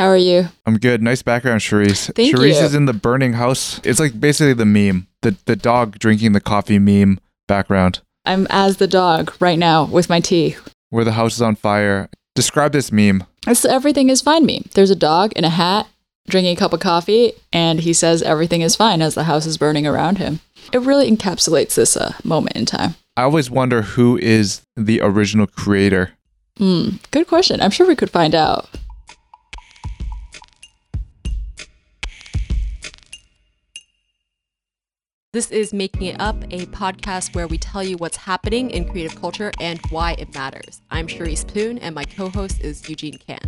How are you? I'm good. Nice background, Charisse. Thank Charisse you. is in the burning house. It's like basically the meme, the the dog drinking the coffee meme background, I'm as the dog right now with my tea. where the house is on fire. Describe this meme. It's the everything is fine meme. There's a dog in a hat drinking a cup of coffee, and he says everything is fine as the house is burning around him. It really encapsulates this uh, moment in time. I always wonder who is the original creator. Hmm, good question. I'm sure we could find out. This is Making It Up, a podcast where we tell you what's happening in creative culture and why it matters. I'm Charisse Poon, and my co host is Eugene Kan.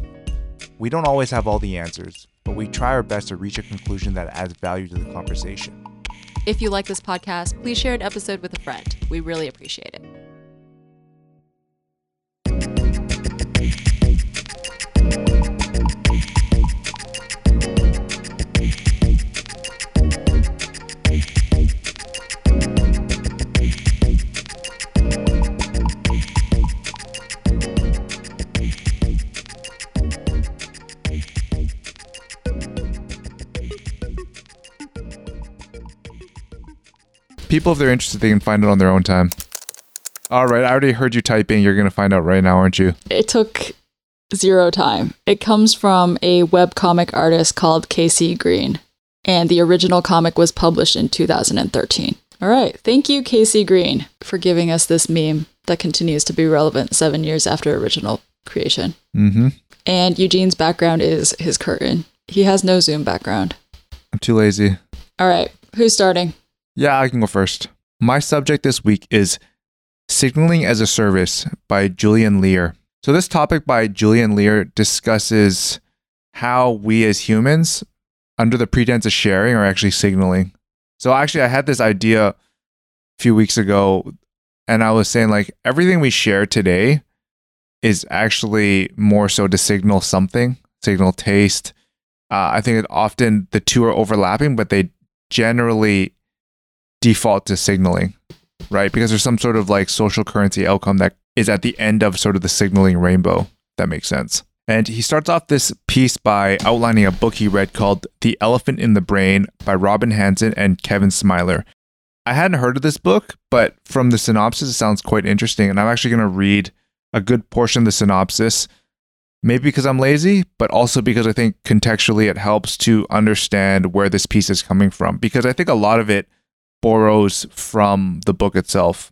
We don't always have all the answers, but we try our best to reach a conclusion that adds value to the conversation. If you like this podcast, please share an episode with a friend. We really appreciate it. People, if they're interested, they can find it on their own time. All right, I already heard you typing. You're gonna find out right now, aren't you? It took zero time. It comes from a web comic artist called KC Green, and the original comic was published in 2013. All right. Thank you, KC Green, for giving us this meme that continues to be relevant seven years after original creation. Mm-hmm. And Eugene's background is his curtain. He has no Zoom background. I'm too lazy. All right. Who's starting? Yeah, I can go first. My subject this week is Signaling as a Service by Julian Lehr. So, this topic by Julian Lehr discusses how we as humans, under the pretense of sharing, are actually signaling. So, actually, I had this idea a few weeks ago, and I was saying, like, everything we share today is actually more so to signal something, signal taste. Uh, I think often the two are overlapping, but they generally default to signaling, right? Because there's some sort of like social currency outcome that is at the end of sort of the signaling rainbow. That makes sense. And he starts off this piece by outlining a book he read called The Elephant in the Brain by Robin Hanson and Kevin Simler. I hadn't heard of this book, but from the synopsis, it sounds quite interesting. And I'm actually going to read a good portion of the synopsis, maybe because I'm lazy, but also because I think contextually it helps to understand where this piece is coming from. Because I think a lot of it borrows from the book itself.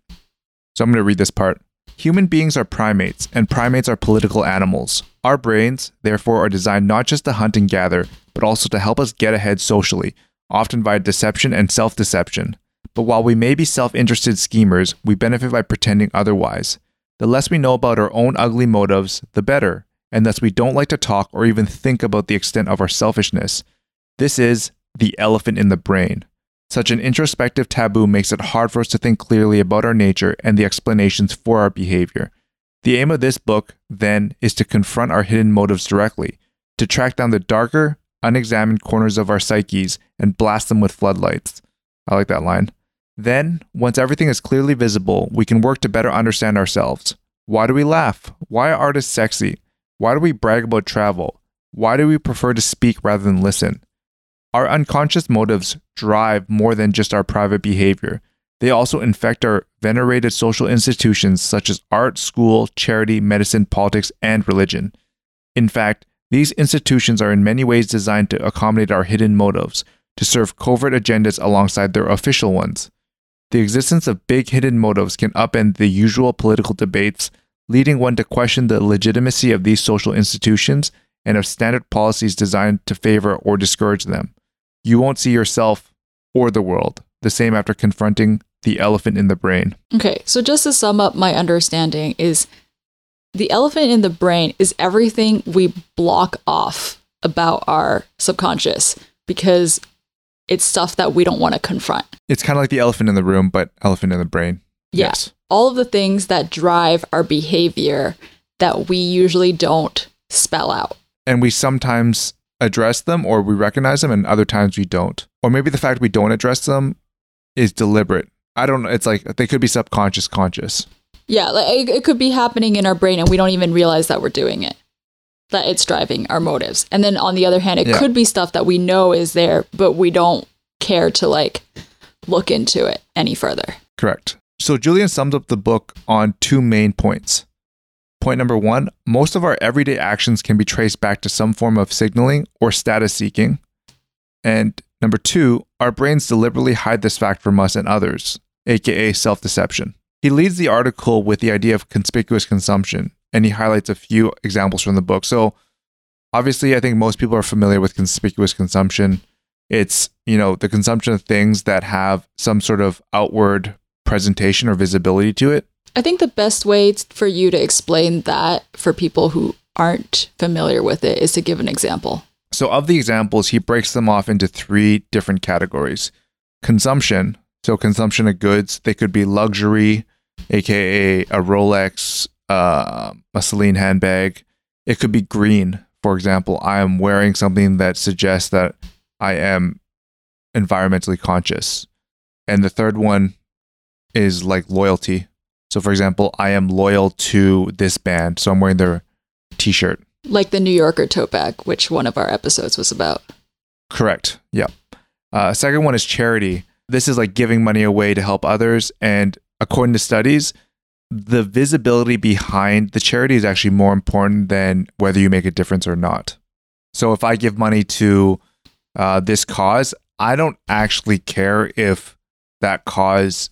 So I'm going to read this part. Human beings are primates, and primates are political animals. Our brains, therefore, are designed not just to hunt and gather, but also to help us get ahead socially, often via deception and self deception. But while we may be self interested schemers, we benefit by pretending otherwise. The less we know about our own ugly motives, the better, and thus we don't like to talk or even think about the extent of our selfishness. This is the elephant in the brain. Such an introspective taboo makes it hard for us to think clearly about our nature and the explanations for our behavior. The aim of this book, then, is to confront our hidden motives directly, to track down the darker, unexamined corners of our psyches and blast them with floodlights. I like that line. Then, once everything is clearly visible, we can work to better understand ourselves. Why do we laugh? Why are artists sexy? Why do we brag about travel? Why do we prefer to speak rather than listen? Our unconscious motives drive more than just our private behavior. They also infect our venerated social institutions such as art, school, charity, medicine, politics, and religion. In fact, these institutions are in many ways designed to accommodate our hidden motives, to serve covert agendas alongside their official ones. The existence of big hidden motives can upend the usual political debates, leading one to question the legitimacy of these social institutions and of standard policies designed to favor or discourage them. You won't see yourself or the world the same after confronting the elephant in the brain. Okay, so just to sum up my understanding is the elephant in the brain is everything we block off about our subconscious because it's stuff that we don't want to confront. It's kind of like the elephant in the room, but elephant in the brain. Yeah. Yes. All of the things that drive our behavior that we usually don't spell out. And we sometimes address them or we recognize them, and other times we don't. Or maybe the fact we don't address them is deliberate. I don't know. It's like they could be subconscious, conscious. Yeah, like it, could be happening in our brain and we don't even realize that we're doing it. that it's driving our motives. And then on the other hand, it Yeah. could be stuff that we know is there, but we don't care to like look into it any further. Correct. So Julian sums up the book on two main points. Point number one most of our everyday actions can be traced back to some form of signaling or status seeking. And number two, our brains deliberately hide this fact from us and others, aka self deception. He leads the article with the idea of conspicuous consumption, and he highlights a few examples from the book. So, obviously, I think most people are familiar with conspicuous consumption. It's, you know, the consumption of things that have some sort of outward presentation or visibility to it. I think the best way for you to explain that for people who aren't familiar with it is to give an example. So, of the examples, he breaks them off into three different categories consumption. So, consumption of goods, they could be luxury, aka a Rolex, uh, a Celine handbag. It could be green. For example, I am wearing something that suggests that I am environmentally conscious. And the third one is like loyalty. So, for example, I am loyal to this band. So, I'm wearing their t shirt. Like the New Yorker tote bag, which one of our episodes was about. Correct. Yeah. Uh, second one is charity. This is like giving money away to help others. And according to studies, the visibility behind the charity is actually more important than whether you make a difference or not. So if I give money to uh, this cause, I don't actually care if that cause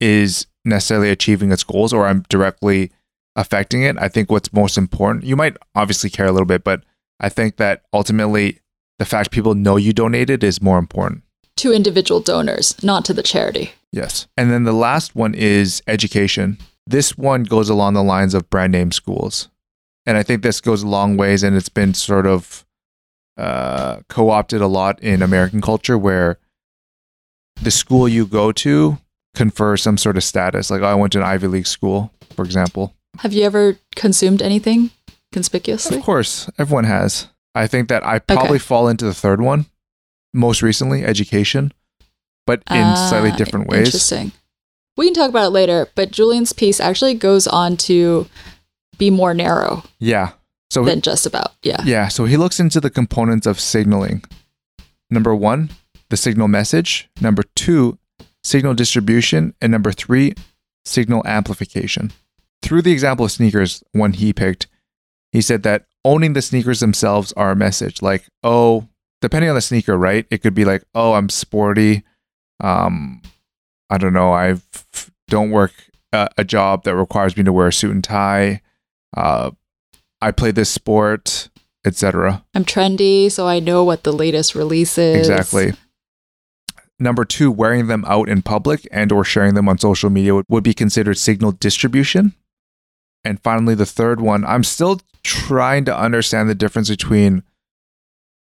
is necessarily achieving its goals or I'm directly affecting it. I think what's most important, you might obviously care a little bit, but I think that ultimately the fact people know you donated is more important. To individual donors, not to the charity. Yes. And then the last one is education. This one goes along the lines of brand name schools. And I think this goes a long ways and it's been sort of uh, co opted a lot in American culture where the school you go to confers some sort of status. Like, oh, I went to an Ivy League school, for example. Have you ever consumed anything conspicuously? Of course, everyone has. I think that I probably Okay. fall into the third one most recently, education, but in slightly Ah, different ways. Interesting. We can talk about it later, but Julian's piece actually goes on to be more narrow Yeah. So than just about. Yeah. Yeah, so he looks into the components of signaling. Number one, the signal message. Number two, signal distribution. And number three, signal amplification. Through the example of sneakers, one he picked, he said that owning the sneakers themselves are a message. Like, oh, depending on the sneaker, right? It could be like, oh, I'm sporty. Um, I don't know. I don't work a, a job that requires me to wear a suit and tie. Uh, I play this sport, etc. I'm trendy, so I know what the latest release is. Exactly. Number two, wearing them out in public and or sharing them on social media would, be considered signal distribution. And finally, the third one, I'm still trying to understand the difference between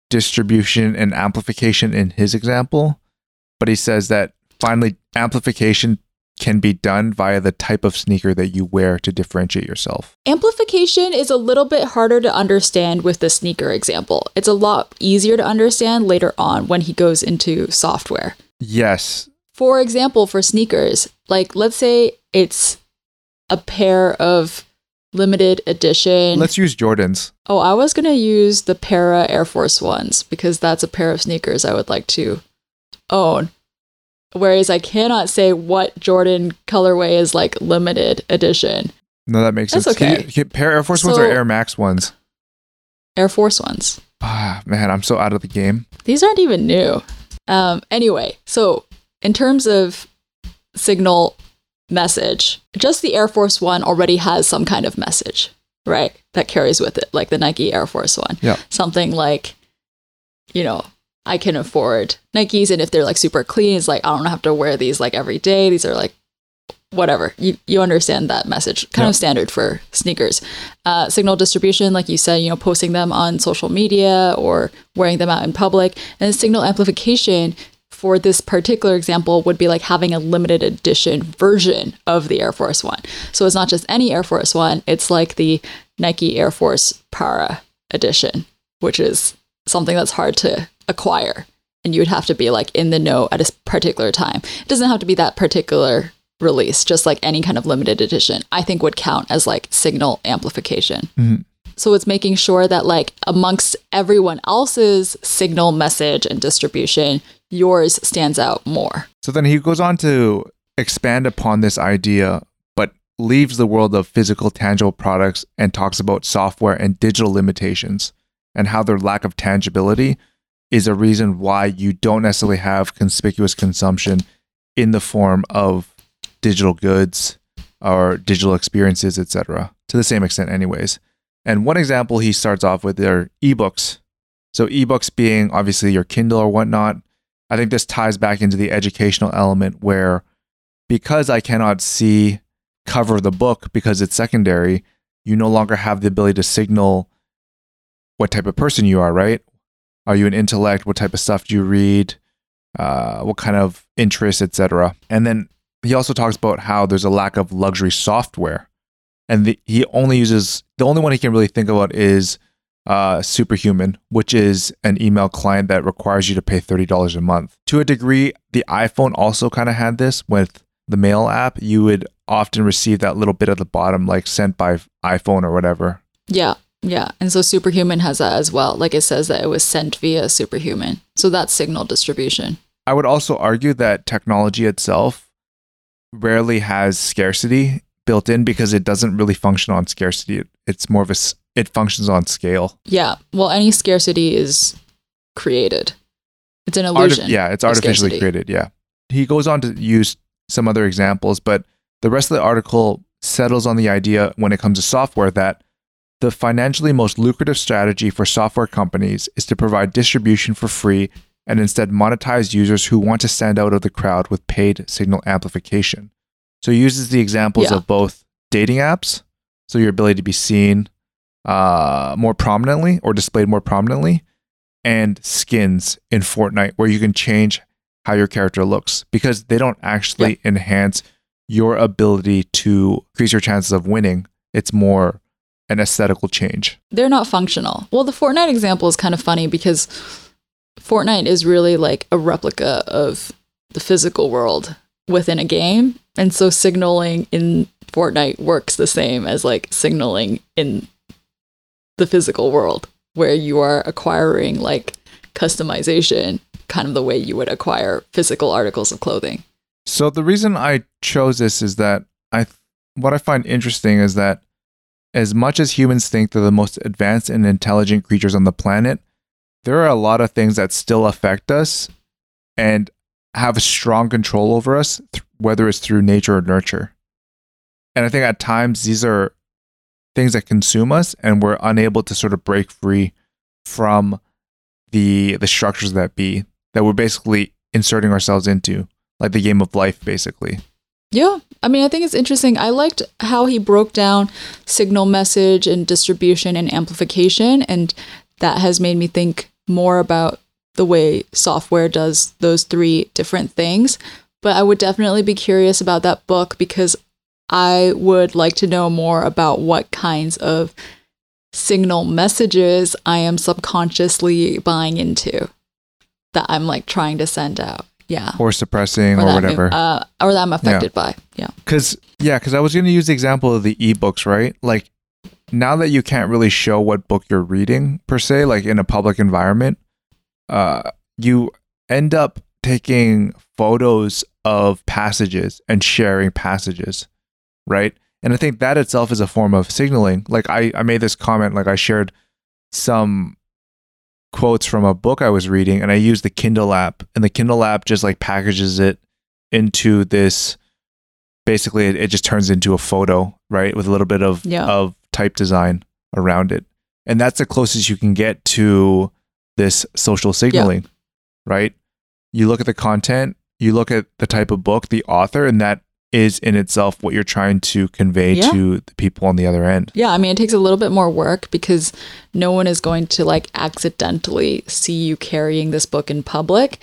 distribution and amplification in his example. But he says that finally, amplification can be done via the type of sneaker that you wear to differentiate yourself. Amplification is a little bit harder to understand with the sneaker example. It's a lot easier to understand later on when he goes into software. Yes. For example, for sneakers, like let's say it's a pair of limited edition. Let's use Jordans. oh, I was going to use the Para Air Force Ones because that's a pair of sneakers I would like to own. Whereas I cannot say what Jordan colorway is like limited edition. No, that makes That's sense. Okay. you- pair Air Force Ones or Air Max ones? Air Force Ones. Ah, man, I'm so out of the game. These aren't even new. Um, anyway, so in terms of signal message, just the Air Force One already has some kind of message, right? That carries with it, like the Nike Air Force One. Yeah. Something like, you know, I can afford Nikes, and if they're like super clean, it's like I don't have to wear these like every day. These are like whatever. You you understand that message. Kind Yeah. of standard for sneakers. Uh, signal distribution like you said you know posting them on social media or wearing them out in public. And signal amplification for this particular example would be like having a limited edition version of the air force one. So it's not just any air force one it's like the nike air force para edition which is something that's hard to acquire and you would have to be like in the know at a particular time. It doesn't have to be that particular release just like any kind of limited edition. I think would count as like signal amplification. Mm-hmm. So it's making sure that, like, amongst everyone else's signal, message, and distribution, yours stands out more. So then he goes on to expand upon this idea, but leaves the world of physical, tangible products and talks about software and digital limitations and how their lack of tangibility is a reason why you don't necessarily have conspicuous consumption in the form of digital goods or digital experiences, etc. To the same extent, anyways. And one example he starts off with are ebooks. So ebooks being obviously your Kindle or whatnot. I think this ties back into the educational element where because I cannot see cover the book because it's secondary, you no longer have the ability to signal what type of person you are, right? Are you an intellect? What type of stuff do you read? Uh, what kind of interests, etc. And then he also talks about how there's a lack of luxury software, and the, he only uses the only one he can really think about is uh, Superhuman, which is an email client that requires you to pay thirty dollars a month. To a degree, the iPhone also kind of had this with the mail app. You would often receive that little bit at the bottom, like sent by iPhone or whatever. Yeah. Yeah. And so Superhuman has that as well. Like it says that it was sent via Superhuman. So that's signal distribution. I would also argue that technology itself rarely has scarcity built in because it doesn't really function on scarcity. It's more of a it functions on scale. Yeah. Well, any scarcity is created. It's an illusion. Arti- yeah, it's artificially scarcity. created. Yeah. He goes on to use some other examples, but the rest of the article settles on the idea when it comes to software that the financially most lucrative strategy for software companies is to provide distribution for free and instead monetize users who want to stand out of the crowd with paid signal amplification. So he uses the examples yeah. of both dating apps, so your ability to be seen uh, more prominently or displayed more prominently, and skins in Fortnite, where you can change how your character looks because they don't actually yeah. enhance your ability to increase your chances of winning. It's more an aesthetical change. They're not functional. Well, the Fortnite example is kind of funny because Fortnite is really like a replica of the physical world within a game. And so signaling in Fortnite works the same as like signaling in the physical world, where you are acquiring like customization, kind of the way you would acquire physical articles of clothing. So the reason I chose this is that I what I find interesting is that as much as humans think they're the most advanced and intelligent creatures on the planet, there are a lot of things that still affect us and have strong control over us, th- whether it's through nature or nurture. And I think at times these are things that consume us, and we're unable to sort of break free from the the structures that be that we're basically inserting ourselves into, like the game of life, basically. Yeah. I mean, I think it's interesting. I liked how he broke down signal message and distribution and amplification. And that has made me think more about the way software does those three different things. But I would definitely be curious about that book because I would like to know more about what kinds of signal messages I am subconsciously buying into that I'm like trying to send out. Yeah. Or suppressing or, or whatever. uh, or that I'm affected yeah. by. Yeah. Cause yeah, because I was gonna use the example of the ebooks, right? Like now that you can't really show what book you're reading per se, like in a public environment, uh, you end up taking photos of passages and sharing passages, right? And I think that itself is a form of signaling. Like I, I made this comment, like I shared some quotes from a book I was reading, and I used the Kindle app, and the Kindle app just like packages it into this. Basically, it, it just turns into a photo, right, with a little bit of yeah. of type design around it, and that's the closest you can get to this social signaling, yeah. right? You look at the content, you look at the type of book, the author, and that is in itself what you're trying to convey yeah. to the people on the other end. Yeah, I mean, it takes a little bit more work because no one is going to like accidentally see you carrying this book in public.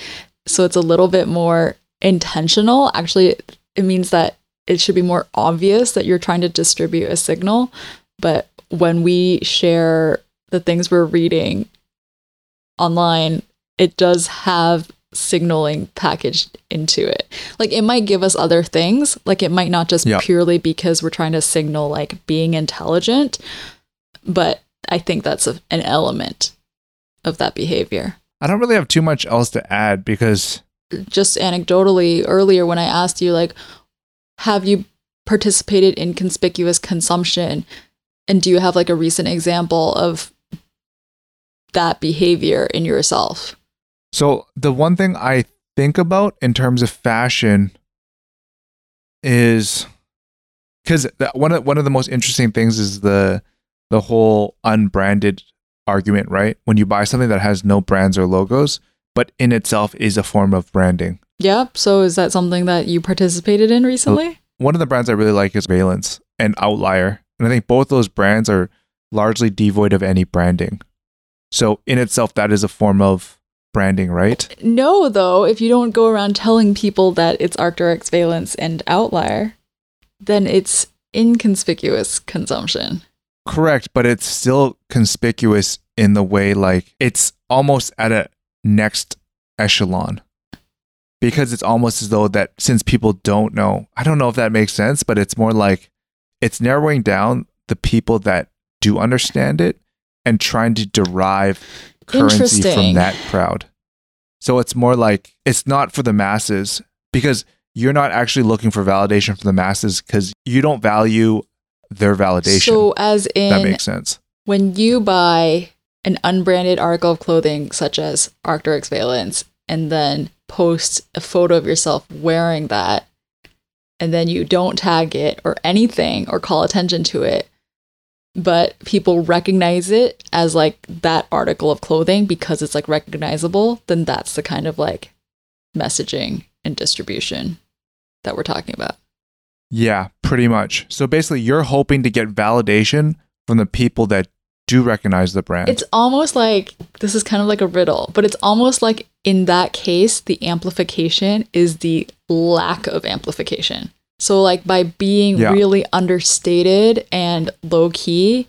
So it's a little bit more intentional. Actually, it means that it should be more obvious that you're trying to distribute a signal. But when we share the things we're reading online, it does have signaling packaged into it. Like it might give us other things. Like it might not just purely because we're trying to signal like being intelligent, but I think that's a, an element of that behavior. I don't really have too much else to add because Just anecdotally, earlier when I asked you, like, have you participated in conspicuous consumption? And do you have like a recent example of that behavior in yourself? So the one thing I think about in terms of fashion is because one of one of the most interesting things is the the whole unbranded argument, right? When you buy something that has no brands or logos, but in itself is a form of branding. Yep. So is that something that you participated in recently? One of the brands I really like is Veilance and Outlier, and I think both those brands are largely devoid of any branding. So in itself, that is a form of branding, right? No, though, if you don't go around telling people that it's Arc'teryx Veilance and Outlier, then it's inconspicuous consumption. Correct, but it's still conspicuous in the way like it's almost at a next echelon. Because it's almost as though that since people don't know, I don't know if that makes sense, but it's more like it's narrowing down the people that do understand it and trying to derive currency from that crowd. So it's more like it's not for the masses because you're not actually looking for validation from the masses because you don't value their validation. So, as in, that makes sense. when you buy an unbranded article of clothing such as Arc'teryx Veilance and then post a photo of yourself wearing that and then you don't tag it or anything or call attention to it but people recognize it as like that article of clothing because it's like recognizable then that's the kind of like messaging and distribution that we're talking about Yeah, pretty much. So basically, you're hoping to get validation from the people that do recognize the brand. It's almost like this is kind of like a riddle, but it's almost like in that case, the amplification is the lack of amplification. So, like by being Yeah. really understated and low key,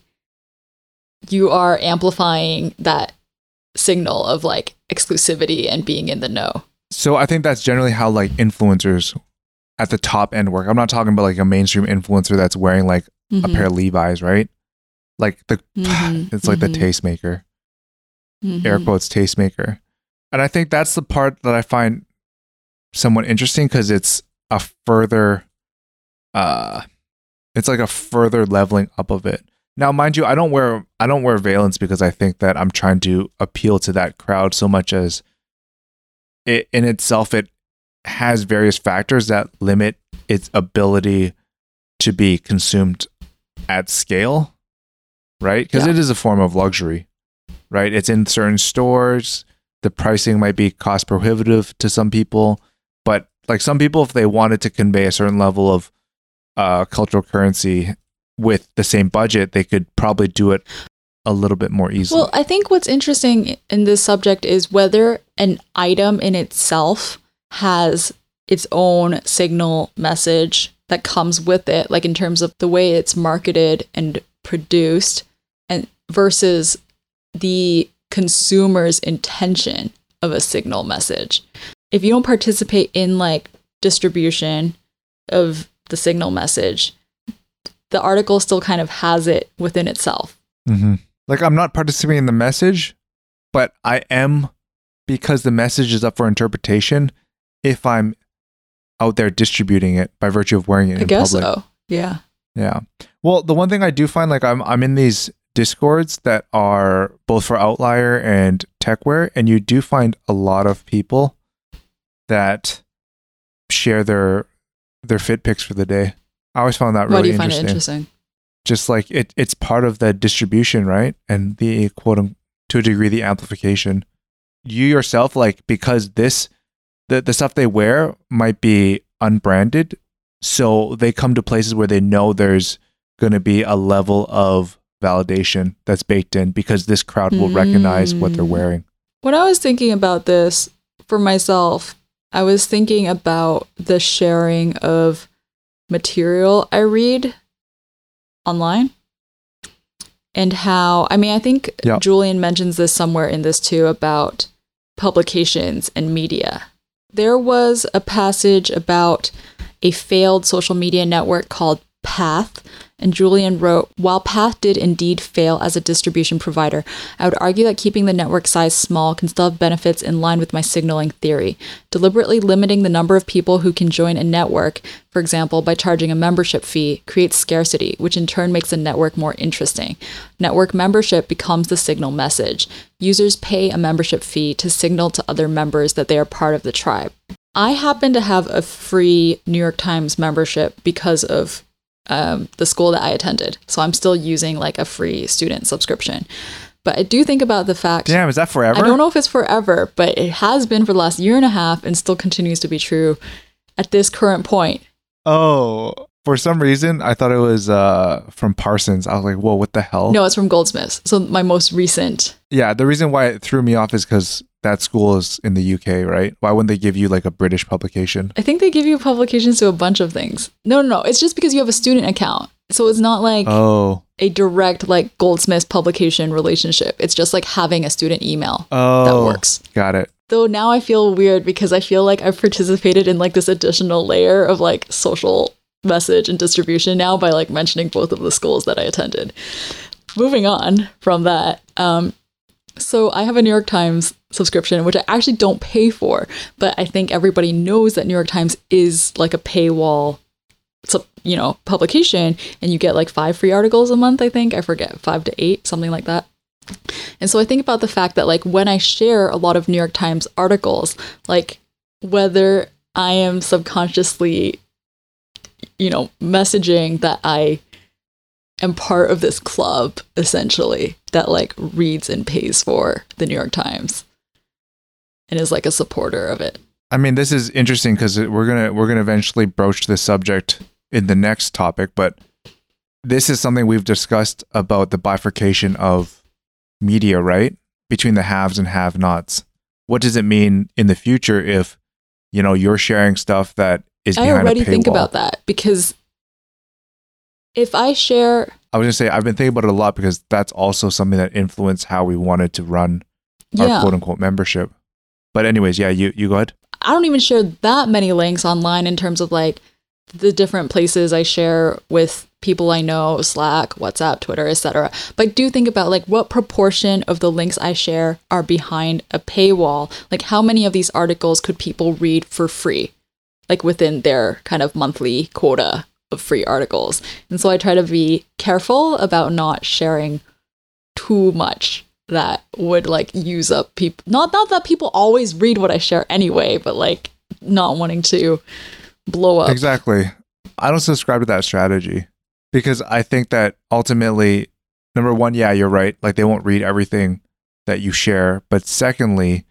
you are amplifying that signal of like exclusivity and being in the know. so I think that's generally how like influencers at the top end work. I'm not talking about like a mainstream influencer that's wearing like a Mhm. pair of Levi's, right? Like the Mhm, it's like the mhm. tastemaker, air quotes tastemaker. And I think that's the part that I find somewhat interesting because it's a further uh it's like a further leveling up of it. Now, mind you, I don't wear I don't wear veilance because I think that I'm trying to appeal to that crowd so much as it in itself it has various factors that limit its ability to be consumed at scale, right? Because Yeah. it is a form of luxury, right? It's in certain stores. The pricing might be cost prohibitive to some people, but like some people, if they wanted to convey a certain level of uh, cultural currency with the same budget, they could probably do it a little bit more easily. Well, I think what's interesting in this subject is whether an item in itself has its own signal message that comes with it, like in terms of the way it's marketed and produced, and versus the consumer's intention of a signal message. If you don't participate in like distribution of the signal message, the article still kind of has it within itself. hmm Like I'm not participating in the message, but I am because the message is up for interpretation. If I'm out there distributing it by virtue of wearing it I in guess public, so. Yeah. yeah. Well, the one thing I do find, like I'm I'm in these discords that are both for Outlier and Techwear, and you do find a lot of people that share their their fit picks for the day. I always found that really Why do you find it interesting interesting? just like it it's part of the distribution right and the quote to a degree the amplification you yourself like because this the, the stuff they wear might be unbranded so they come to places where they know there's going to be a level of validation that's baked in because this crowd will recognize what they're Mm. wearing When I was thinking about this for myself, I was thinking about the sharing of material I read online and how, I mean, I think Yeah. Julian mentions this somewhere in this too about publications and media. There was a passage about a failed social media network called Path. And Julian wrote While Path did indeed fail as a distribution provider, I would argue that keeping the network size small can still have benefits in line with my signaling theory. Deliberately limiting the number of people who can join a network, for example, by charging a membership fee, creates scarcity, which in turn makes the network more interesting. Network membership becomes the signal message. Users pay a membership fee to signal to other members that they are part of the tribe. I happen to have a free New York Times membership because of um, the school that I attended. So I'm still using like a free student subscription. But I do think about the fact. Damn, is that forever? I don't know if it's forever, but it has been for the last year and a half and still continues to be true at this current point. Oh, for some reason, I thought it was uh, from Parsons. I was like, whoa, what the hell? No, it's from Goldsmiths. So my most recent. Yeah, the reason why it threw me off is because that school is in the UK, right? Why wouldn't they give you like a British publication? I think they give you publications to a bunch of things. No, no, no. It's just because you have a student account. So it's not like Oh, a direct like Goldsmiths publication relationship. It's just like having a student email oh, that works. Got it. Though now I feel weird because I feel like I've participated in like this additional layer of like social message and distribution now by like mentioning both of the schools that I attended. Moving on from that, um, so I have a New York Times subscription, which I actually don't pay for, but I think everybody knows that New York Times is like a paywall, you know, publication, and you get like five free articles a month. I think I forget five to eight, something like that. And so I think about the fact that like when I share a lot of New York Times articles, like whether I am subconsciously, you know, messaging that I am part of this club essentially that like reads and pays for the New York Times and is like a supporter of it. I mean, this is interesting because we're gonna we're gonna eventually broach this subject in the next topic, but this is something we've discussed about the bifurcation of media, right? Between the haves and have-nots. What does it mean in the future if you know you're sharing stuff that is I already think about that because if I share I was gonna say I've been thinking about it a lot because that's also something that influenced how we wanted to run our yeah, quote unquote membership. But anyways, yeah, you you go ahead. I don't even share that many links online in terms of like the different places I share with people I know, Slack, WhatsApp, Twitter, etc. But I do think about like what proportion of the links I share are behind a paywall. Like how many of these articles could people read for free? Like within their kind of monthly quota of free articles. And so I try to be careful about not sharing too much that would like use up people not not that people always read what I share anyway, but like not wanting to blow up. Exactly. I don't subscribe to that strategy because I think that ultimately, number one, yeah, you're right. Like they won't read everything that you share. But secondly,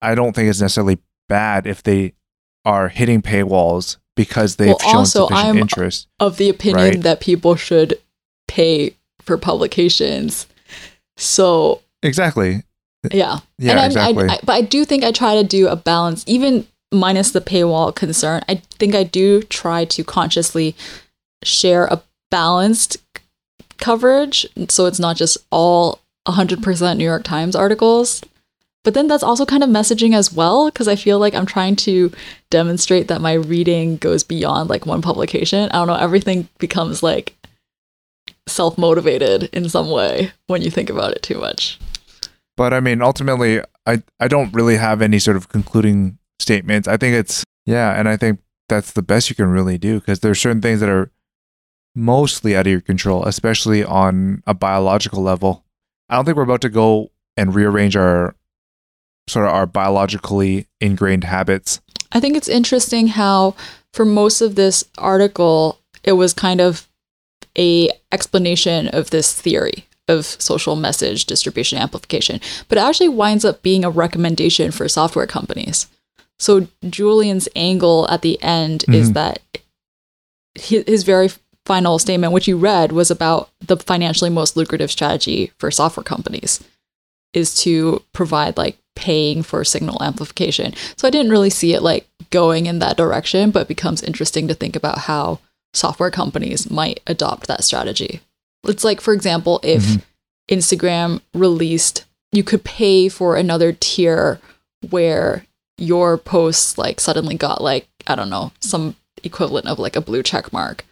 I don't think it's necessarily bad if they are hitting paywalls because they've Well, shown also, sufficient I'm- interest. Of the opinion Right. that people should pay for publications. So Exactly. yeah. Yeah, and exactly. I, I, but I do think I try to do a balance, even minus the paywall concern. I think I do try to consciously share a balanced coverage, so it's not just all 100% New York Times articles. But then that's also kind of messaging as well, because I feel like I'm trying to demonstrate that my reading goes beyond like one publication. I don't know, everything becomes like self motivated in some way when you think about it too much. But I mean, ultimately, I, I don't really have any sort of concluding statements. I think it's, yeah, and I think that's the best you can really do because there's certain things that are mostly out of your control, especially on a biological level. I don't think we're about to go and rearrange our sort of our biologically ingrained habits. I think it's interesting how for most of this article it was kind of a explanation of this theory of social message distribution amplification, but it actually winds up being a recommendation for software companies. So Julian's angle at the end is Mhm. that his very final statement, which you read, was about the financially most lucrative strategy for software companies is to provide like paying for signal amplification. So I didn't really see it like going in that direction, but it becomes interesting to think about how software companies might adopt that strategy. It's like, for example, if Mhm. Instagram released, you could pay for another tier where your posts like suddenly got like, I don't know, some equivalent of like a blue check mark.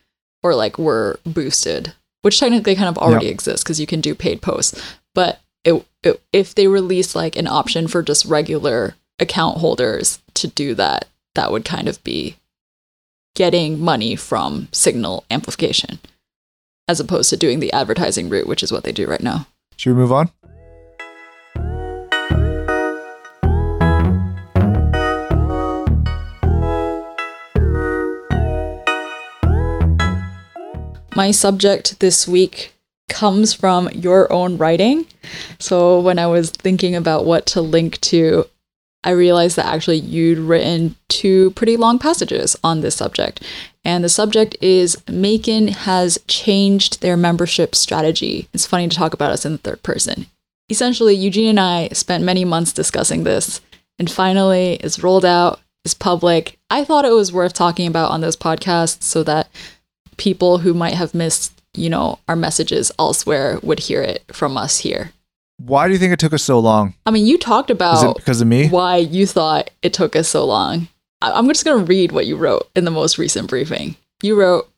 or like were boosted, which technically kind of already Yep. exists because you can do paid posts. But it, if they release like an option for just regular account holders to do that, that would kind of be getting money from signal amplification as opposed to doing the advertising route, which is what they do right now. Should we move on? My subject this week comes from your own writing. So when I was thinking about what to link to, I realized that actually you'd written two pretty long passages on this subject. And the subject is MAEKAN has changed their membership strategy. It's funny to talk about us in the third person. Essentially, Eugene and I spent many months discussing this, and finally it's rolled out, it's public. I thought it was worth talking about on this podcast so that people who might have missed, you know, our messages elsewhere would hear it from us here. Why do you think it took us so long? I mean, you talked about it because of me? why you thought it took us so long. I- I'm just going to read what you wrote in the most recent briefing. You wrote,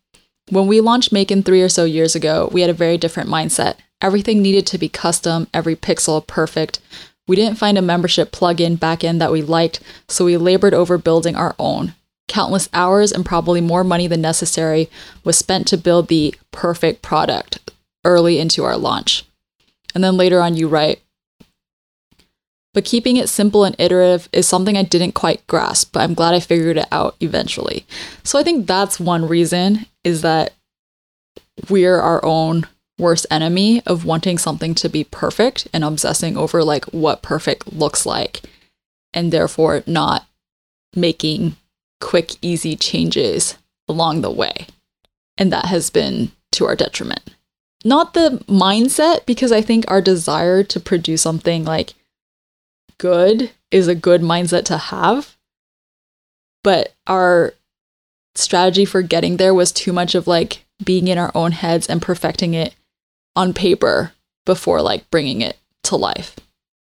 When we launched MAEKAN three or so years ago, we had a very different mindset. Everything needed to be custom, every pixel perfect. We didn't find a membership plugin backend that we liked, so we labored over building our own. Countless hours and probably more money than necessary was spent to build the perfect product early into our launch. And then later on, you write, but keeping it simple and iterative is something I didn't quite grasp, but I'm glad I figured it out eventually. So I think that's one reason is that we're our own worst enemy of wanting something to be perfect and obsessing over like what perfect looks like and therefore not making quick easy changes along the way. And that has been to our detriment. Not the mindset because I think our desire to produce something like good is a good mindset to have. But our strategy for getting there was too much of like being in our own heads and perfecting it on paper before like bringing it to life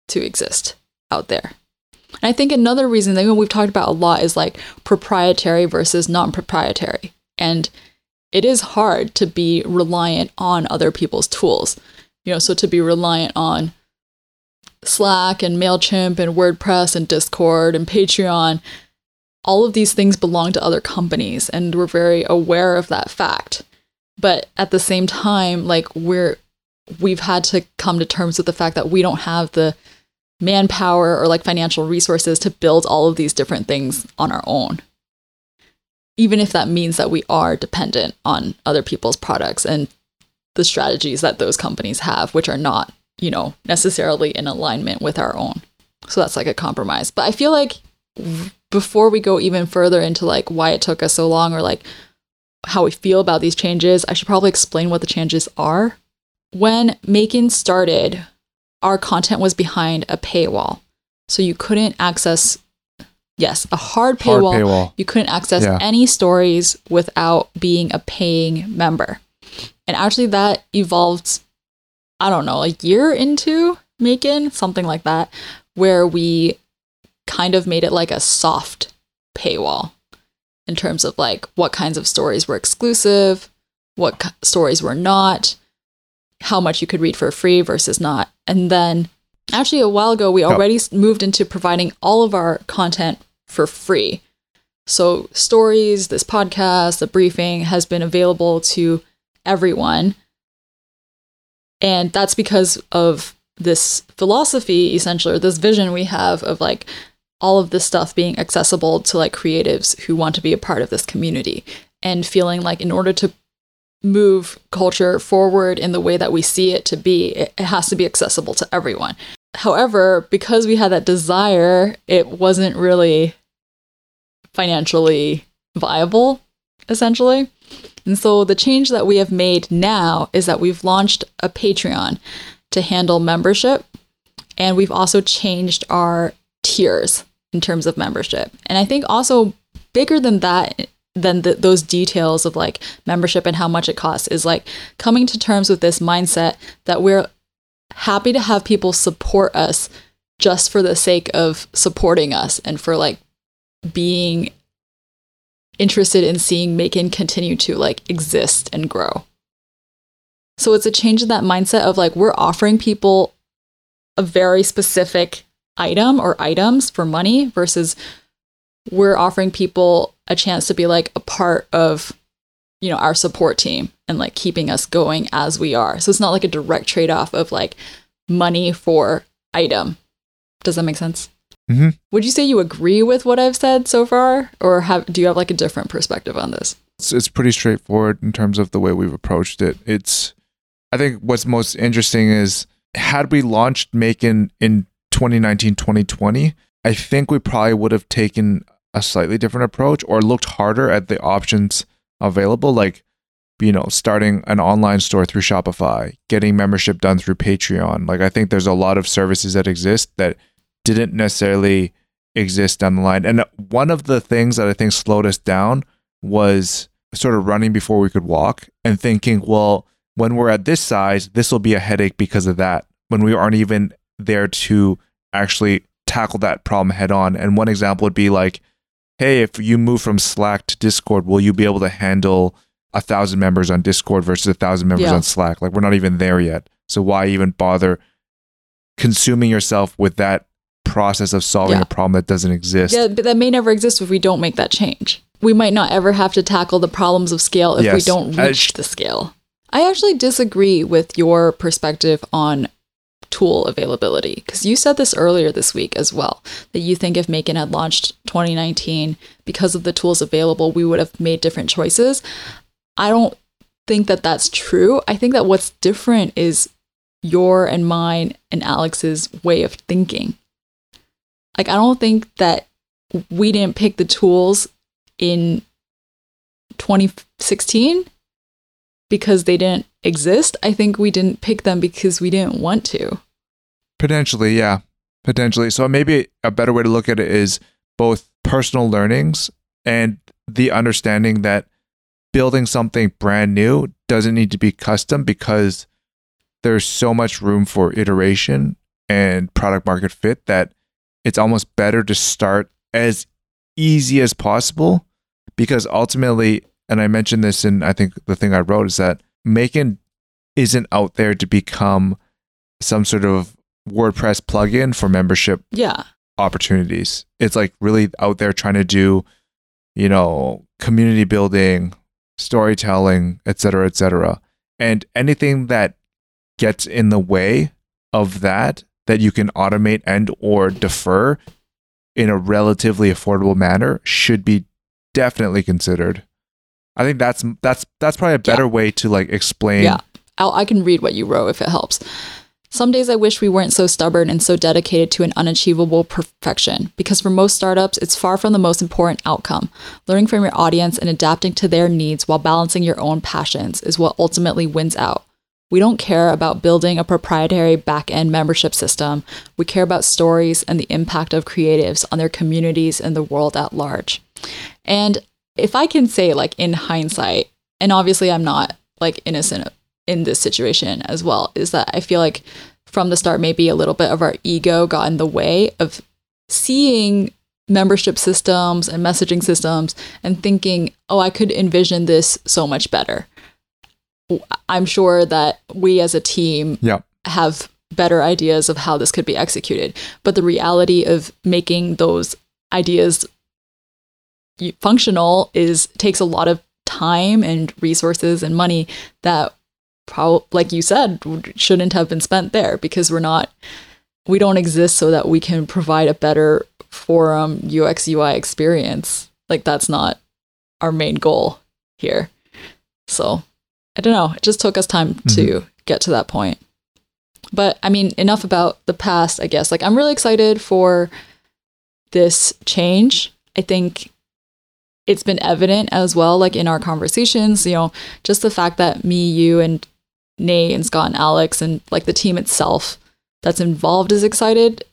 to exist out there. And I think another reason that we've talked about a lot is like proprietary versus non proprietary. And it is hard to be reliant on other people's tools. You know, so to be reliant on Slack and MailChimp and WordPress and Discord and Patreon, all of these things belong to other companies and we're very aware of that fact. But at the same time, like we're we've had to come to terms with the fact that we don't have the manpower or like financial resources to build all of these different things on our own. Even if that means that we are dependent on other people's products and the strategies that those companies have, which are not you know, necessarily in alignment with our own. So that's like a compromise. But I feel like before we go even further into like why it took us so long or like how we feel about these changes, I should probably explain what the changes are. When MAEKAN started, our content was behind a paywall. So you couldn't access yes, a hard Hard paywall. paywall. You couldn't access Yeah. any stories without being a paying member. And actually that evolved I don't know, a year into MAEKAN, something like that, where we kind of made it like a soft paywall in terms of like what kinds of stories were exclusive, what k- stories were not, how much you could read for free versus not. And then actually a while ago we already s moved into providing all of our content for free. So stories, this podcast, the briefing has been available to everyone. And that's because of this philosophy, essentially, or this vision we have of like all of this stuff being accessible to like creatives who want to be a part of this community and feeling like in order to move culture forward in the way that we see it to be, it, has to be accessible to everyone. However, because we had that desire, it wasn't really financially viable, essentially. And so the change that we have made now is that we've launched a Patreon to handle membership. And we've also changed our tiers in terms of membership. And I think also bigger than that, than the, those details of like membership and how much it costs, is like coming to terms with this mindset that we're happy to have people support us just for the sake of supporting us and for like being interested in seeing MAEKAN continue to like exist and grow. So it's a change in that mindset of like we're offering people a very specific item or items for money versus we're offering people a chance to be like a part of you know our support team and like keeping us going as we are. So it's not like a direct trade-off of like money for item. Does that make sense? Mhm. Would you say you agree with what I've said so far or have do you have like a different perspective on this? it's, it's pretty straightforward in terms of the way we've approached it. It's, I think what's most interesting is had we launched MAEKAN in 2019, 2020, I think we probably would have taken a slightly different approach or looked harder at the options available, like, you know, starting an online store through Shopify, getting membership done through Patreon. Like, I think there's a lot of services that exist that didn't necessarily exist down the line. And one of the things that I think slowed us down was sort of running before we could walk and thinking, well, when we're at this size, this will be a headache because of that. When we aren't even there to actually tackle that problem head on. And one example would be like, hey, if you move from Slack to Discord, will you be able to handle a thousand members on Discord versus a thousand members Yeah. on Slack? Like, we're not even there yet. So why even bother consuming yourself with that process of solving Yeah. a problem that doesn't exist? Yeah, but that may never exist if we don't make that change. We might not ever have to tackle the problems of scale if we don't reach the scale. I actually disagree with your perspective on tool availability because you said this earlier this week as well that you think if MAEKAN had launched 2019 because of the tools available, we would have made different choices. I don't think that that's true. I think that what's different is your and mine and Alex's way of thinking. Like, I don't think that we didn't pick the tools in 2016 because they didn't exist. I think we didn't pick them because we didn't want to. Potentially, yeah. Potentially. So maybe a better way to look at it is both personal learnings and the understanding that building something brand new doesn't need to be custom because there's so much room for iteration and product market fit that it's almost better to start as easy as possible because ultimately and I mentioned this in I think the thing I wrote is that MAEKAN isn't out there to become some sort of WordPress plugin for membership Yeah. opportunities. It's like really out there trying to do, you know, community building, storytelling, et cetera, et cetera. And anything that gets in the way of that, that you can automate and or defer in a relatively affordable manner should be definitely considered. I think that's that's that's probably a better way to like explain Yeah. I'll, I can read what you wrote if it helps. Some days I wish we weren't so stubborn and so dedicated to an unachievable perfection, because for most startups, it's far from the most important outcome. Learning from your audience and adapting to their needs while balancing your own passions is what ultimately wins out. We don't care about building a proprietary back end membership system. We care about stories and the impact of creatives on their communities and the world at large. And if I can say, like, in hindsight, and obviously I'm not like innocent in this situation as well, is that I feel like from the start, maybe a little bit of our ego got in the way of seeing membership systems and messaging systems and thinking, oh, I could envision this so much better. I'm sure that we as a team Yeah. have better ideas of how this could be executed. But the reality of making those ideas functional is takes a lot of time and resources and money that probably like you said shouldn't have been spent there because we're not we don't exist so that we can provide a better forum UX UI experience. Like that's not our main goal here. So I don't know. It just took us time to mm-hmm. get to that point. But I mean enough about the past I guess. Like I'm really excited for this change. I think it's been evident as well, like in our conversations, you know, just the fact that me, you, and Nate and Scott and Alex and like the team itself that's involved is excited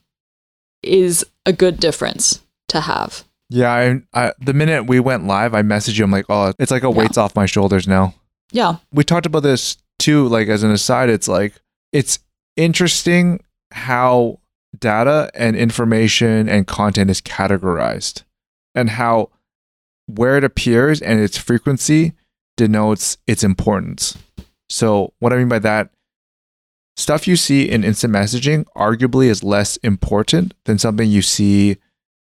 is a good difference to have. Yeah, I, I the minute we went live, I messaged you. I'm like, oh, it's like a Yeah. weight's off my shoulders now. Yeah. We talked about this too. Like as an aside, it's like it's interesting how data and information and content is categorized, and how where it appears and its frequency denotes its importance. So, what I mean by that, stuff you see in instant messaging arguably is less important than something you see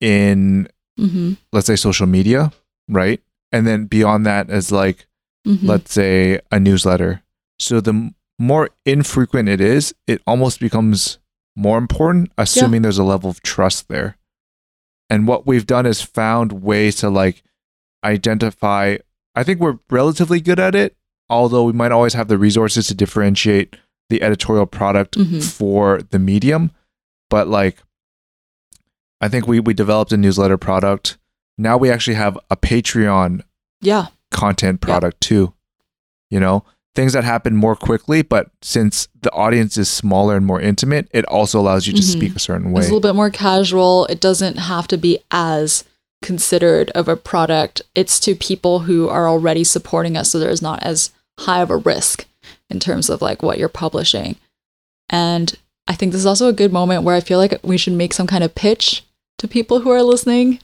in, Mm-hmm. let's say, social media, right? And then beyond that is like, Mm-hmm. let's say, a newsletter. So, the m- more infrequent it is, it almost becomes more important, assuming there's a level of trust there. And what we've done is found ways to like identify. I think we're relatively good at it, although we might always have the resources to differentiate the editorial product Mhm. for the medium. But like, I think we we developed a newsletter product. Now we actually have a Patreon yeah. content Yeah. product too. You know, things that happen more quickly, but since the audience is smaller and more intimate, it also allows you to Mhm. speak a certain It's way. a little bit more casual. It doesn't have to be as considered of a product. It's to people who are already supporting us, so there's not as high of a risk in terms of like what you're publishing. And I think this is also a good moment where I feel like we should make some kind of pitch to people who are listening.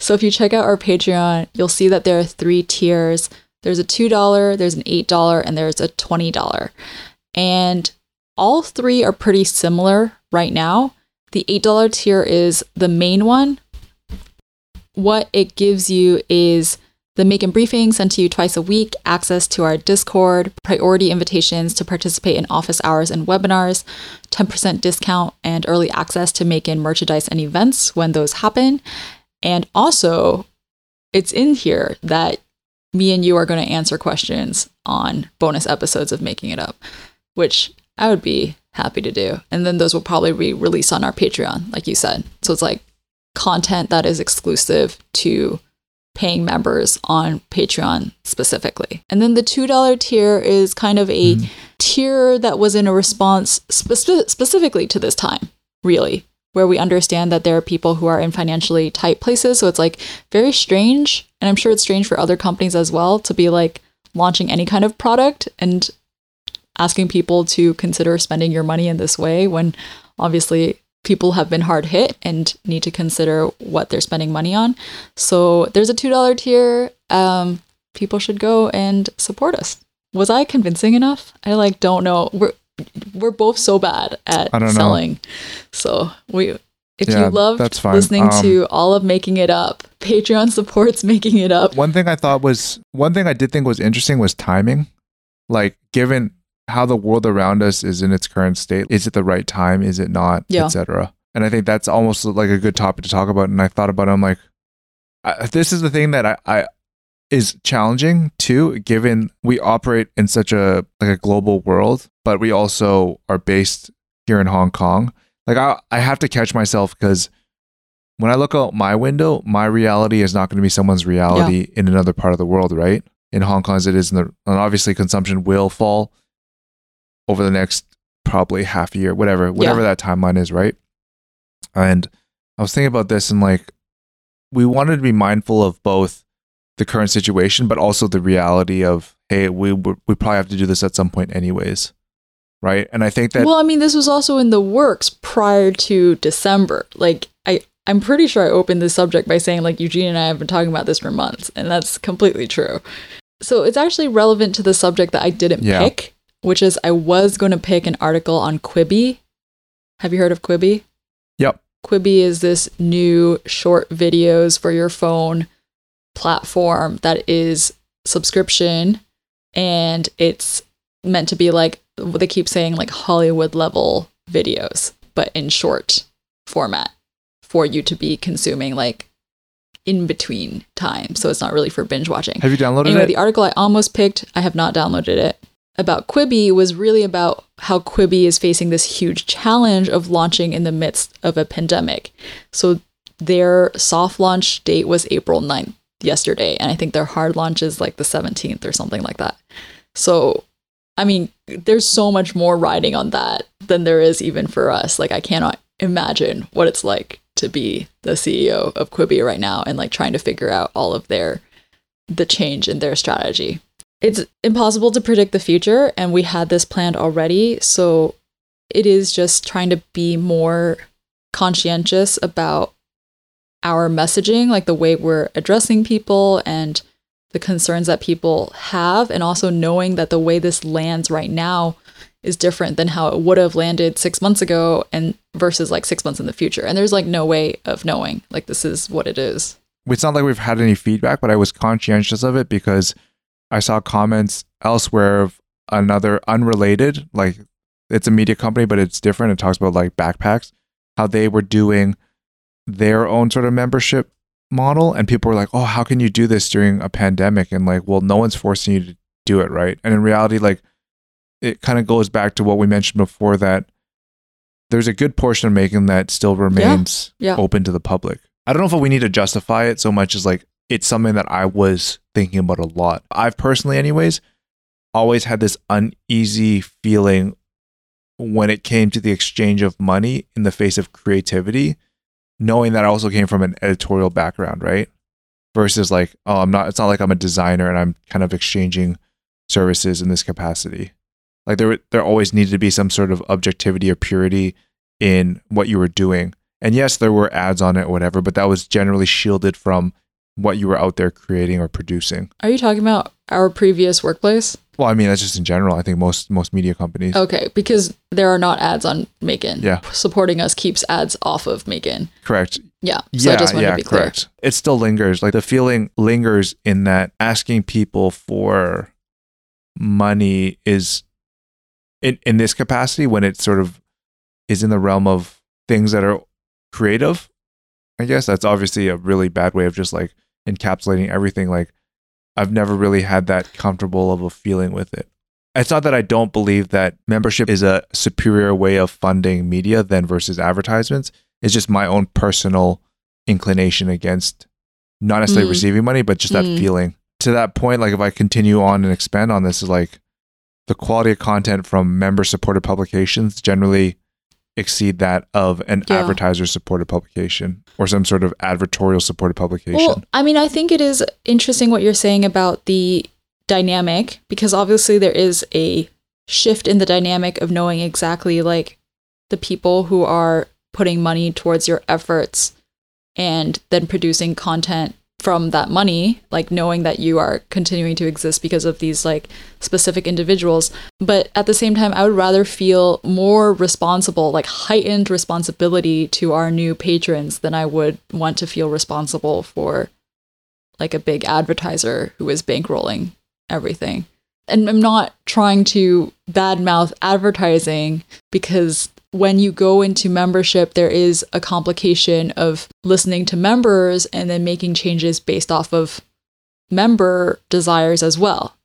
So if you check out our Patreon, you'll see that there are three tiers. There's a $2, there's an $8, and there's a $20. And all three are pretty similar right now. The $8 tier is the main one. What it gives you is the MAEKAN Briefing sent to you twice a week, access to our Discord, priority invitations to participate in office hours and webinars, 10% discount, and early access to make merchandise and events when those happen. And also, it's in here that me and you are going to answer questions on bonus episodes of Making It Up, which I would be happy to do. And then those will probably be released on our Patreon, like you said. So it's like content that is exclusive to paying members on Patreon specifically. And then the $2 tier is kind of a Mhm. tier that was in a response speci- specifically to this time, really, where we understand that there are people who are in financially tight places. So it's like very strange. And I'm sure it's strange for other companies as well to be like launching any kind of product and asking people to consider spending your money in this way when obviously people have been hard hit and need to consider what they're spending money on. So there's a $2 tier. Um, people should go and support us. Was I convincing enough? I like don't know. We're we're both so bad at don't know. selling. So we if Yeah, you love listening Um, to all of making it up, Patreon supports making it up. one thing I thought was one thing I did think was interesting was timing. Like given how the world around us is in its current state, is it the right time? Is it not? Yeah. Etc. And I think that's almost like a good topic to talk about. And I thought about it. I'm like, I, this is the thing that I, I is challenging too, given we operate in such a like a global world, but we also are based here in Hong Kong. Like I, I have to catch myself because when I look out my window, my reality is not going to be someone's reality in another part of the world, right? In Hong Kong as it is in the, and obviously consumption will fall over the next probably half a year, whatever, whatever that timeline is, right? And I was thinking about this and like, we wanted to be mindful of both the current situation, but also the reality of, hey, we we we probably have to do this at some point, anyways, right? And I think that well, I mean, this was also in the works prior to December. Like, I, I'm pretty sure I opened this subject by saying, like, Eugene and I have been talking about this for months, and that's completely true. So it's actually relevant to the subject that I didn't Yeah. pick, which is I was going to pick an article on Quibi. Have you heard of Quibi? Yep. Quibi is this new short videos for your phone platform that is subscription and it's meant to be like they keep saying like Hollywood level videos but in short format for you to be consuming like in between time so it's not really for binge watching have you downloaded it? Anyway, it? the article I almost picked, I have not downloaded it, about Quibi was really about how Quibi is facing this huge challenge of launching in the midst of a pandemic. So their soft launch date was April 9th, yesterday, and I think their hard launch is like the 17th or something like that. So, I mean, there's so much more riding on that than there is even for us. Like, I cannot imagine what it's like to be the CEO of Quibi right now and like trying to figure out all of their the change in their strategy. It's impossible to predict the future, and we had this planned already. So it is just trying to be more conscientious about our messaging, like the way we're addressing people and the concerns that people have, and also knowing that the way this lands right now is different than how it would have landed six months ago and versus like six months in the future. And there's like no way of knowing, like, this is what it is. It's not like we've had any feedback, but I was conscientious of it because I saw comments elsewhere of another unrelated, like it's a media company, but it's different. It talks about like backpacks, how they were doing their own sort of membership model. And people were like, oh, how can you do this during a pandemic? And like, well, no one's forcing you to do it, right? And in reality, like, it kind of goes back to what we mentioned before that there's a good portion of MAEKAN that still remains yeah. open to the public. I don't know if we need to justify it so much as like it's something that I was thinking about a lot. I've personally, anyways, always had this uneasy feeling when it came to the exchange of money in the face of creativity, knowing that I also came from an editorial background, right? Versus like, oh, I'm not, it's not like I'm a designer and I'm kind of exchanging services in this capacity. Like there, there always needed to be some sort of objectivity or purity in what you were doing. And yes, there were ads on it whatever, but that was generally shielded from what you were out there creating or producing. Are you talking about our previous workplace? Well, I mean, that's just in general. I think most most media companies. Okay, because there are not ads on MAEKAN. Yeah. Supporting us keeps ads off of MAEKAN. Correct. Yeah. So yeah, I just wanted yeah, to be clear. correct. It still lingers. Like the feeling lingers in that asking people for money is in in this capacity when it sort of is in the realm of things that are creative. I guess that's obviously a really bad way of just like encapsulating everything. Like I've never really had that comfortable of a feeling with it. It's not that I don't believe that membership is a superior way of funding media than versus advertisements. It's just my own personal inclination against not necessarily Mm. receiving money, but just that Mm. feeling. To that point, like if I continue on and expand on this, is like the quality of content from member supported publications generally exceed that of an Yeah. advertiser supported publication or some sort of advertorial supported publication. Well, I mean, I think it is interesting what you're saying about the dynamic because obviously there is a shift in the dynamic of knowing exactly like the people who are putting money towards your efforts and then producing content from that money, like knowing that you are continuing to exist because of these like specific individuals. But at the same time, I would rather feel more responsible, like heightened responsibility to our new patrons than I would want to feel responsible for like a big advertiser who is bankrolling everything. And I'm not trying to badmouth advertising because when you go into membership, there is a complication of listening to members and then making changes based off of member desires as well.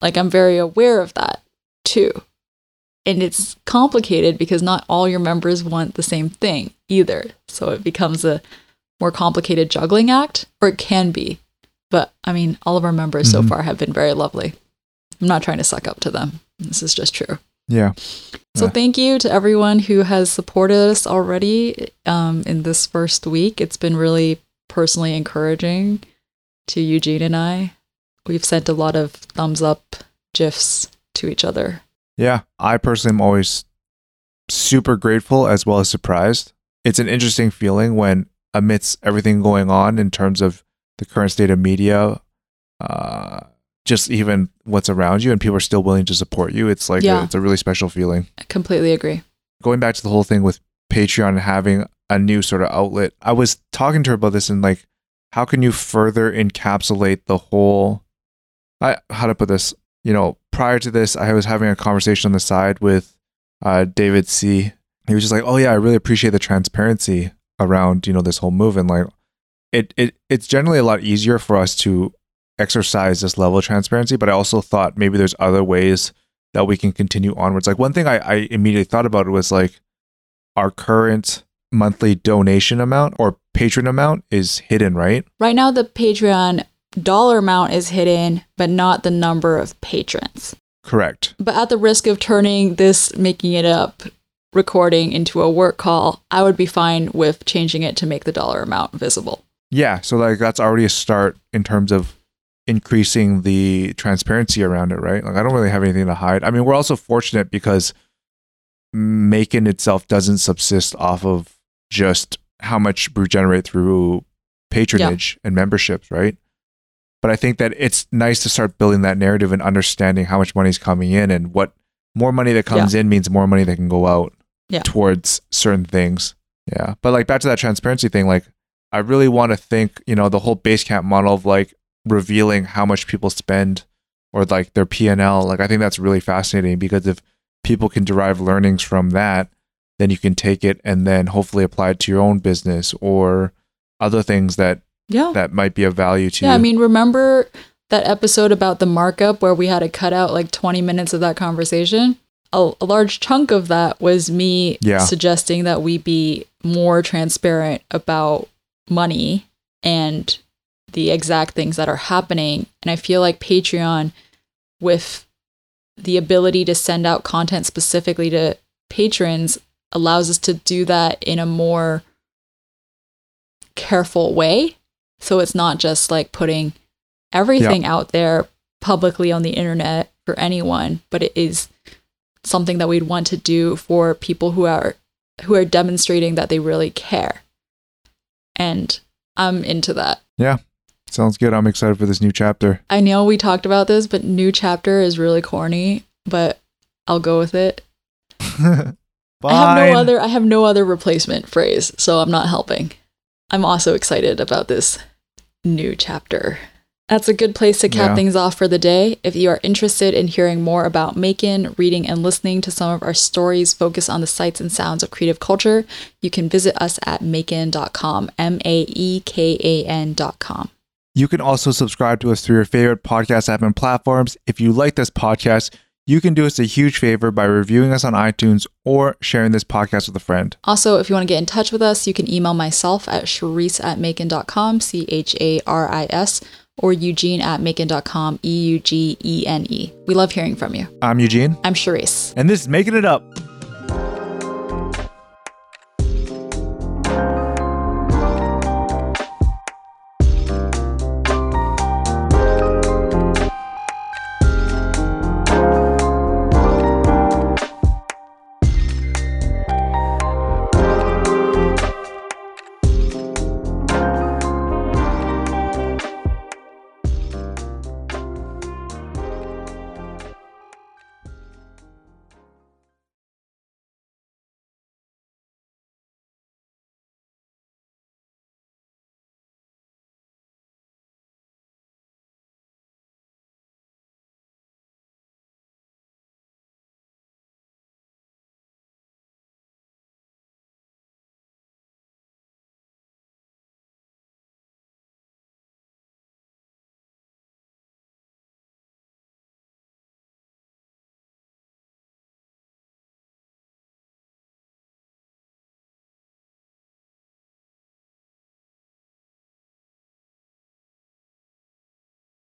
Like, I'm very aware of that too. And it's complicated because not all your members want the same thing either. So it becomes a more complicated juggling act, or it can be. But I mean, all of our members so Mhm. far have been very lovely. I'm not trying to suck up to them. This is just true. Yeah. So Yeah. thank you to everyone who has supported us already um, in this first week. It's been really personally encouraging to Eugene and I. We've sent a lot of thumbs up gifs to each other. Yeah, I personally am always super grateful as well as surprised. It's an interesting feeling when, amidst everything going on in terms of the current state of media, uh, just even what's around you, and people are still willing to support you. It's like Yeah. a, it's a really special feeling. I completely agree. Going back to the whole thing with Patreon and having a new sort of outlet, I was talking to her about this and like, how can you further encapsulate the whole? I how to put this? You know, prior to this, I was having a conversation on the side with uh, David C. He was just like, "Oh yeah, I really appreciate the transparency around you know this whole move, and like, it it it's generally a lot easier for us to exercise this level of transparency. But I also thought maybe there's other ways that we can continue onwards. Like one thing I, I immediately thought about was like our current monthly donation amount or patron amount is hidden, right? Right now, the Patreon dollar amount is hidden, but not the number of patrons. Correct. But at the risk of turning this making it up recording into a work call, I would be fine with changing it to make the dollar amount visible. Yeah, so like that's already a start in terms of increasing the transparency around it, right? Like I don't really have anything to hide. I mean, we're also fortunate because MAEKAN itself doesn't subsist off of just how much we generate through patronage and memberships, right? But I think that it's nice to start building that narrative and understanding how much money is coming in and what more money that comes in means more money that can go out Yeah. towards certain things. Yeah. But like back to that transparency thing, like I really want to think, you know, the whole Basecamp model of like revealing how much people spend or like their P&L, like I think that's really fascinating because if people can derive learnings from that, then you can take it and then hopefully apply it to your own business or other things that Yeah. that might be of value to Yeah, you. Yeah, I mean, remember that episode about the markup where we had to cut out like 20 minutes of that conversation? A, a large chunk of that was me Yeah. suggesting that we be more transparent about money and the exact things that are happening. And I feel like Patreon, with the ability to send out content specifically to patrons, allows us to do that in a more careful way. So it's not just like putting everything out there publicly on the internet for anyone, but it is something that we'd want to do for people who are who are demonstrating that they really care. And I'm into that. Sounds good. I'm excited for this new chapter. I know we talked about this, but new chapter is really corny, but I'll go with it. I have no other I have no other replacement phrase, so I'm not helping. I'm also excited about this new chapter. That's a good place to cap Yeah. things off for the day. If you are interested in hearing more about MAEKAN, reading and listening to some of our stories focused on the sights and sounds of creative culture, you can visit us at maekan.com, M A E K A N.com. You can also subscribe to us through your favorite podcast app and platforms. If you like this podcast, you can do us a huge favor by reviewing us on iTunes or sharing this podcast with a friend. Also, if you want to get in touch with us, you can email myself at charisse at maekan.com, C H A R I S, or Eugene at maekan.com, E U G E N E. We love hearing from you. I'm Eugene, I'm Charisse. and this is Making It Up.